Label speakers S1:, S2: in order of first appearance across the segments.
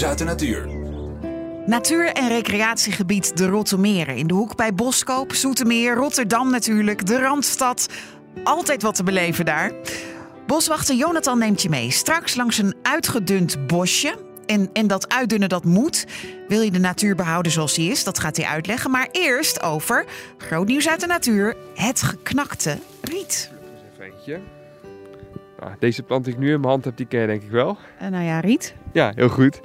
S1: nieuws uit de natuur.
S2: Natuur- en recreatiegebied De Rottemeren. In de hoek bij Boskoop, Zoetermeer, Rotterdam natuurlijk, de Randstad. Altijd wat te beleven daar. Boswachter Jonathan neemt je mee. Straks langs een uitgedund bosje. En, en dat uitdunnen dat moet. Wil je de natuur behouden zoals die is? Dat gaat hij uitleggen. Maar eerst over, groot nieuws uit de natuur, het geknakte riet.
S3: Even eentje. Nou, deze plant die ik nu in mijn hand heb, die ken je denk ik wel.
S2: Uh, nou ja, riet.
S3: Ja, heel goed.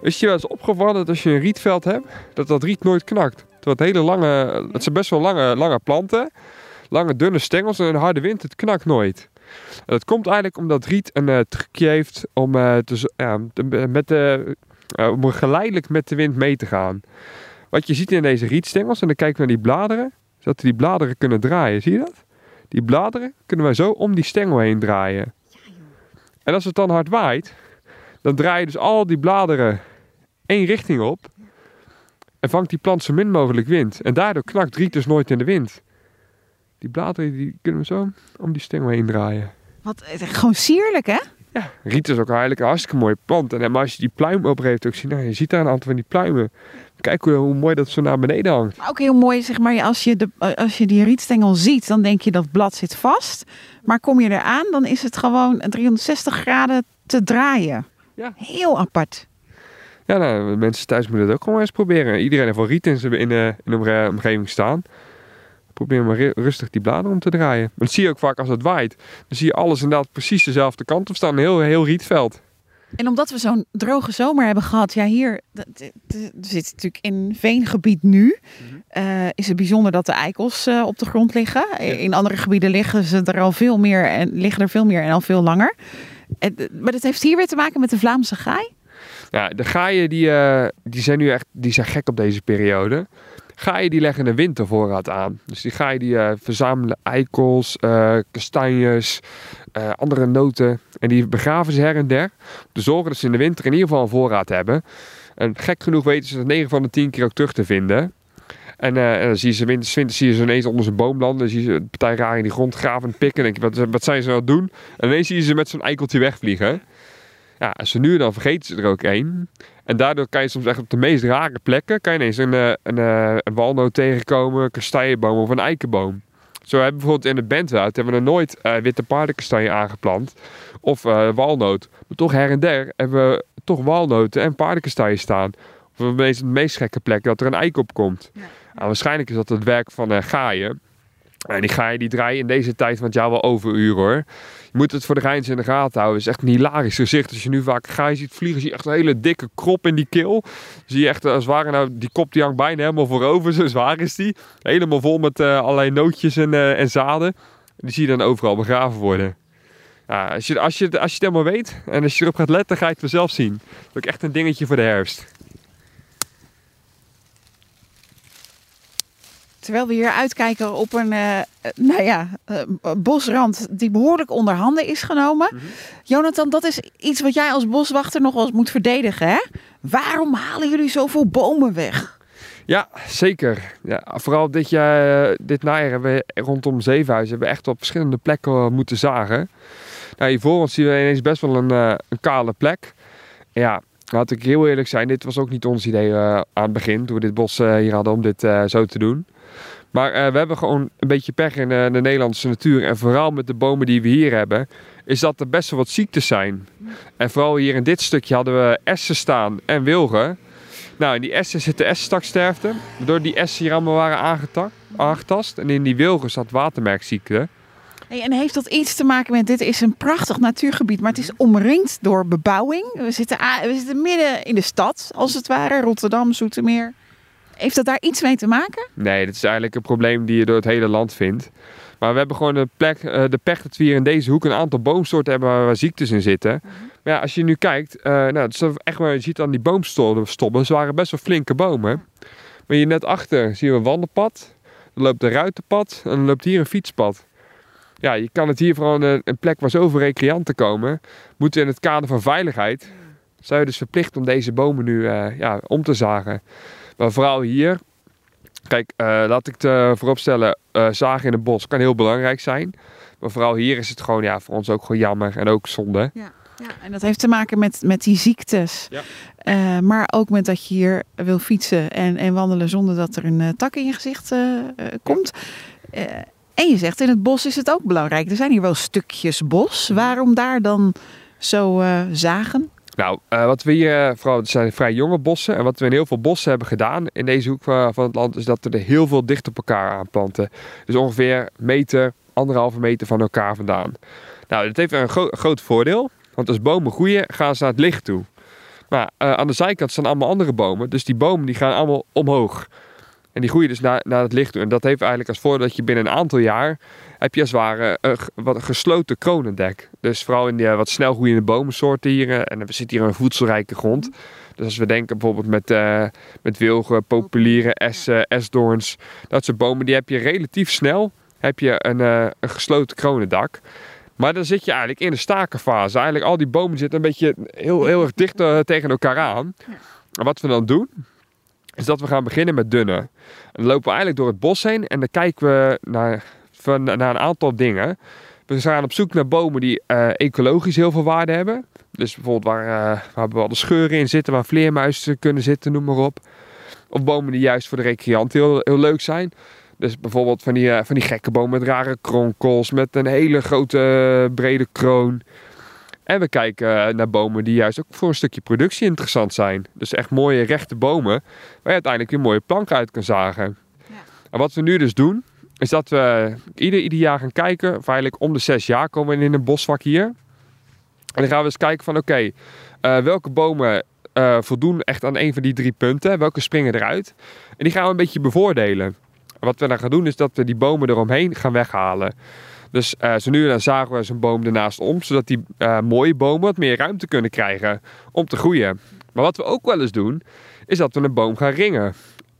S3: Is je wel eens opgevallen dat als je een rietveld hebt, dat dat riet nooit knakt? Terwijl het hele lange, het zijn best wel lange, lange planten, lange dunne stengels en een harde wind, het knakt nooit. En dat komt eigenlijk omdat riet een uh, trucje heeft om, uh, te, ja, met de, uh, om geleidelijk met de wind mee te gaan. Wat je ziet in deze rietstengels, en dan kijken we naar die bladeren, is dat die bladeren kunnen draaien. Zie je dat? Die bladeren kunnen wij zo om die stengel heen draaien. En als het dan hard waait, dan draai je dus al die bladeren één richting op. En vangt die plant zo min mogelijk wind. En daardoor knakt riet dus nooit in de wind. Die bladeren die kunnen we zo om die stengel heen draaien.
S2: Wat, gewoon sierlijk hè?
S3: Ja, riet is ook eigenlijk een hartstikke mooie plant. En maar als je die pluim opreeft ook zien, nou, je ziet daar een aantal van die pluimen. Kijk hoe, hoe mooi dat zo naar beneden hangt.
S2: Ook heel mooi, zeg maar, als je, de, als je die rietstengel ziet, dan denk je dat blad zit vast. Maar kom je eraan, dan is het gewoon 360 graden te draaien.
S3: Ja.
S2: Heel apart.
S3: Ja, nou, mensen thuis moeten het ook gewoon eens proberen. Iedereen heeft wel riet in, in, de, in de omgeving staan. Probeer maar rustig die bladeren om te draaien. Maar dat zie je ook vaak als het waait. Dan zie je alles inderdaad precies dezelfde kant op staan. Een heel, heel rietveld.
S2: En omdat we zo'n droge zomer hebben gehad, ja, hier zit natuurlijk in veengebied nu. -hmm. uh, is het bijzonder dat de eikels uh, op de grond liggen. Ja. In andere gebieden liggen ze er al veel meer en liggen er veel meer en al veel langer. En, maar dat heeft hier weer te maken met de Vlaamse gaai.
S3: Ja, de gaaien die, die zijn nu echt die zijn gek op deze periode. Gaaien die leggen een wintervoorraad aan. Dus die gaaien die uh, verzamelen eikels, uh, kastanjes, uh, andere noten. En die begraven ze her en der. Om te zorgen dat ze in de winter in ieder geval een voorraad hebben. En gek genoeg weten ze dat 9 van de 10 keer ook terug te vinden. En, dan zie je ze winters, winters zie je ze ineens onder zijn boom landen. Dan zie je een partij raar in die grond graven en pikken. En denk je, wat, wat zijn ze aan het doen? En ineens zie je ze met zo'n eikeltje wegvliegen. Ja, als ze nu dan vergeten ze er ook één. En daardoor kan je soms echt op de meest rare plekken... kan je ineens een, een, een, een walnoot tegenkomen, een kastanjeboom of een eikenboom. Zo hebben we bijvoorbeeld in het Bentwoud... hebben we nog nooit uh, witte paardenkastanje aangeplant. Of uh, walnoot. Maar toch her en der hebben we toch walnoten en paardenkastanje staan. Of op de meest, de meest gekke plek dat er een eik op komt. Ja. Nou, waarschijnlijk is dat het werk van uh, gaaien. En die gaaien die draaien in deze tijd van het jaar wel overuren hoor. Je moet het voor de geintje in de gaten houden. Het is echt een hilarisch gezicht. Als je nu vaak gaai ziet vliegen, zie je echt een hele dikke krop in die keel. Zie je echt als het ware, nou, die kop die hangt bijna helemaal voorover. Zo zwaar is die. Helemaal vol met uh, allerlei nootjes en, uh, en zaden. Die zie je dan overal begraven worden. Ja, als, je, als, je, als je het helemaal weet en als je erop gaat letten, ga je het vanzelf zien. Dat is ook echt een dingetje voor de herfst.
S2: Terwijl we hier uitkijken op een uh, nou ja, uh, bosrand die behoorlijk onder handen is genomen. Mm -hmm. Jonathan, dat is iets wat jij als boswachter nog wel eens moet verdedigen. Hè? Waarom halen jullie zoveel bomen weg?
S3: Ja, zeker. Ja, vooral dit, jaar, dit najaar hebben we rondom Zevenhuizen hebben we echt op verschillende plekken moeten zagen. Nou, hier voor ons zien we ineens best wel een, uh, een kale plek. Ja, laat ik heel eerlijk zijn, dit was ook niet ons idee uh, aan het begin, toen we dit bos uh, hier hadden om dit zo te doen. Maar we hebben gewoon een beetje pech in de Nederlandse natuur. En vooral met de bomen die we hier hebben, is dat er best wel wat ziektes zijn. En vooral hier in dit stukje hadden we essen staan en wilgen. Nou, in die essen zit de essenstaksterfte. Waardoor die essen hier allemaal waren aangetast. En in die wilgen zat watermerkziekte.
S2: En heeft dat iets te maken met, dit is een prachtig natuurgebied, maar het is omringd door bebouwing. We zitten, we zitten midden in de stad, als het ware, Rotterdam, Zoetermeer. Heeft dat daar iets mee te maken?
S3: Nee, dat is eigenlijk een probleem die je door het hele land vindt. Maar we hebben gewoon de, plek, de pech dat we hier in deze hoek een aantal boomsoorten hebben waar ziektes in zitten. -huh. Maar ja, als je nu kijkt, uh, nou, het is echt wel, je ziet aan die boomstobben, ze waren best wel flinke bomen. Maar hier net achter zie je een wandelpad, er loopt een ruitenpad en dan loopt hier een fietspad ja, je kan het hier vooral een, een plek waar zoveel recreanten komen. Moeten in het kader van veiligheid. Zijn we dus verplicht om deze bomen nu uh, ja, om te zagen. Maar vooral hier. Kijk, uh, laat ik het uh, vooropstellen. zagen in het bos kan heel belangrijk zijn. Maar vooral hier is het gewoon ja, voor ons ook gewoon jammer en ook zonde.
S2: Ja. Ja, en dat heeft te maken met, met die ziektes.
S3: Ja.
S2: Eh, maar ook met dat je hier wil fietsen en, en wandelen zonder dat er een eh, tak in je gezicht eh, eh, komt. Eh, en je zegt, in het bos is het ook belangrijk. Er zijn hier wel stukjes bos. Waarom daar dan zo eh, zagen?
S3: Nou, eh, wat we hier, eh, vooral het zijn vrij jonge bossen. En wat we in heel veel bossen hebben gedaan in deze hoek van, van het land, is dat we er heel veel dicht op elkaar aanplanten. Dus ongeveer meter, anderhalve meter van elkaar vandaan. Nou, dat heeft een gro- groot voordeel. Want als bomen groeien, gaan ze naar het licht toe. Maar eh, aan de zijkant staan allemaal andere bomen. Dus die bomen die gaan allemaal omhoog. En die groeien dus naar, naar het licht toe. En dat heeft eigenlijk als voordeel dat je binnen een aantal jaar... heb je als het ware een, wat een gesloten kronendek. Dus vooral in die eh, wat snel groeiende bomensoorten hier. eh, En we zitten hier een voedselrijke grond. Dus als we denken bijvoorbeeld met, eh, met wilgen, populieren, essen, esdoorns. Dat soort bomen, die heb je relatief snel heb je een, een gesloten kronendak. Maar dan zit je eigenlijk in de stakenfase. Eigenlijk al die bomen zitten een beetje heel, heel erg dicht tegen elkaar aan. En wat we dan doen, is dat we gaan beginnen met dunne. Dan lopen we eigenlijk door het bos heen en dan kijken we naar, van, naar een aantal dingen. We gaan op zoek naar bomen die eh, ecologisch heel veel waarde hebben. Dus bijvoorbeeld waar, eh, waar bepaalde scheuren in zitten, waar vleermuizen kunnen zitten, noem maar op. Of bomen die juist voor de recreant heel, heel leuk zijn. Dus bijvoorbeeld van die, eh, van die gekke bomen met rare kronkels, met een hele grote brede kroon. En we kijken eh, naar bomen die juist ook voor een stukje productie interessant zijn. Dus echt mooie rechte bomen waar je uiteindelijk weer mooie planken uit kan zagen.
S2: Ja.
S3: En wat we nu dus doen, is dat we ieder, ieder jaar gaan kijken, of eigenlijk om de zes jaar komen we in een bosvak hier. En dan gaan we eens kijken van oké, eh, welke bomen eh, voldoen echt aan een van die drie punten? Welke springen eruit? En die gaan we een beetje bevoordelen. En wat we dan gaan doen is dat we die bomen eromheen gaan weghalen. Dus eh, zo nu en dan zagen we zo'n boom ernaast om, zodat die eh, mooie bomen wat meer ruimte kunnen krijgen om te groeien. Maar wat we ook wel eens doen, is dat we een boom gaan ringen.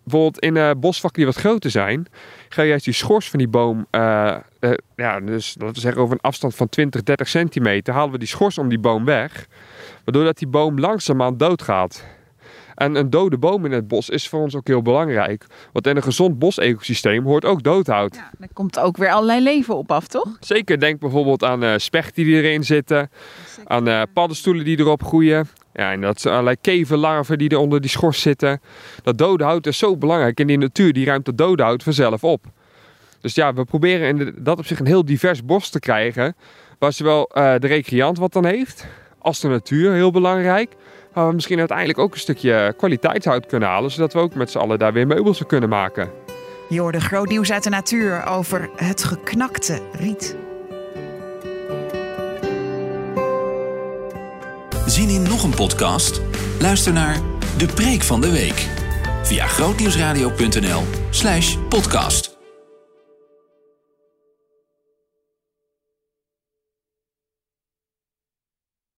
S3: Bijvoorbeeld in bosvakken die wat groter zijn, ga je juist die schors van die boom, eh, eh, ja, dus laten we zeggen over een afstand van 20, 30 centimeter, halen we die schors om die boom weg. Waardoor dat die boom langzaamaan doodgaat. En een dode boom in het bos is voor ons ook heel belangrijk. Want in een gezond bosecosysteem hoort ook doodhout.
S2: Ja, er komt ook weer allerlei leven op af, toch?
S3: Zeker denk bijvoorbeeld aan eh spechten die erin zitten, aan eh, paddenstoelen die erop groeien. Ja, en dat zijn allerlei keverlarven die er onder die schors zitten. Dat dode hout is zo belangrijk en die natuur die ruimt dat dode hout vanzelf op. Dus ja, we proberen in de- dat op zich een heel divers bos te krijgen. Waar zowel eh, de recreant wat dan heeft, als de natuur heel belangrijk. Waar we misschien uiteindelijk ook een stukje kwaliteitshout kunnen halen. Zodat we ook met z'n allen daar weer meubels van kunnen maken.
S2: Je hoorde groot nieuws uit de natuur over het geknakte riet.
S1: Zien in nog een podcast? Luister naar De Preek van de Week via grootnieuwsradio.nl slash podcast.